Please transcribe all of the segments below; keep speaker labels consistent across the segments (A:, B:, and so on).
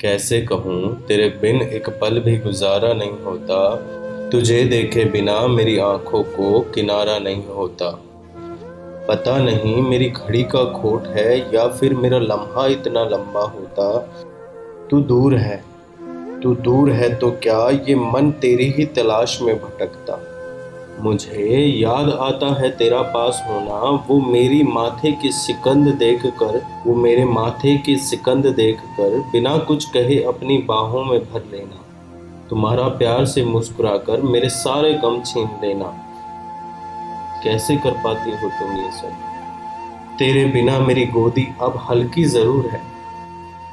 A: कैसे कहूँ, तेरे बिन एक पल भी गुजारा नहीं होता। तुझे देखे बिना मेरी आँखों को किनारा नहीं होता। पता नहीं मेरी घड़ी का खोट है या फिर मेरा लम्हा इतना लंबा होता। तू दूर है, तू दूर है तो क्या ये मन तेरी ही तलाश में भटकता? मुझे याद आता है तेरा पास होना। वो मेरी माथे की सिकंद देख कर वो मेरे माथे की सिकंद देख कर बिना कुछ कहे अपनी बाहों में भर लेना। तुम्हारा प्यार से मुस्कुराकर मेरे सारे गम छीन लेना। कैसे कर पाती हो तुम ये सब? तेरे बिना मेरी गोदी अब हल्की ज़रूर है।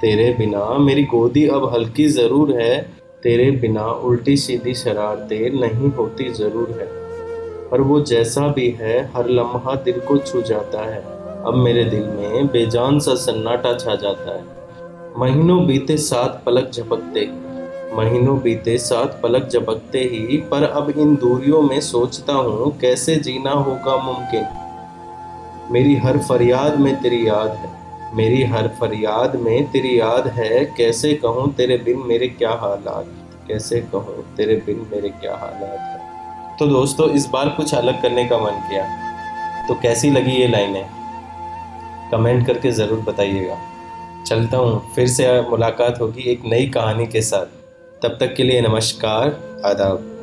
A: तेरे बिना मेरी गोदी अब हल्की ज़रूर है। तेरे बिना उल्टी सीधी शरारतें नहीं होती ज़रूर है। पर वो जैसा भी है, हर लम्हा दिल को छू जाता है। अब मेरे दिल में बेजान सा सन्नाटा छा जाता है। महीनों बीते साथ पलक झपकते, महीनों बीते साथ पलक झपकते ही, पर अब इन दूरियों में सोचता हूँ, कैसे जीना होगा मुमकिन। मेरी हर फरियाद में तेरी याद है, मेरी हर फरियाद में तेरी याद है, कैसे कहूँ तेरे बिन मेरे क्या हालात, कैसे कहूँ तेरे बिन मेरे क्या हालात है। तो दोस्तों, इस बार कुछ अलग करने का मन किया। तो कैसी लगी ये लाइनें? कमेंट करके ज़रूर बताइएगा। चलता हूँ, फिर से मुलाकात होगी एक नई कहानी के साथ। तब तक के लिए नमस्कार, आदाब।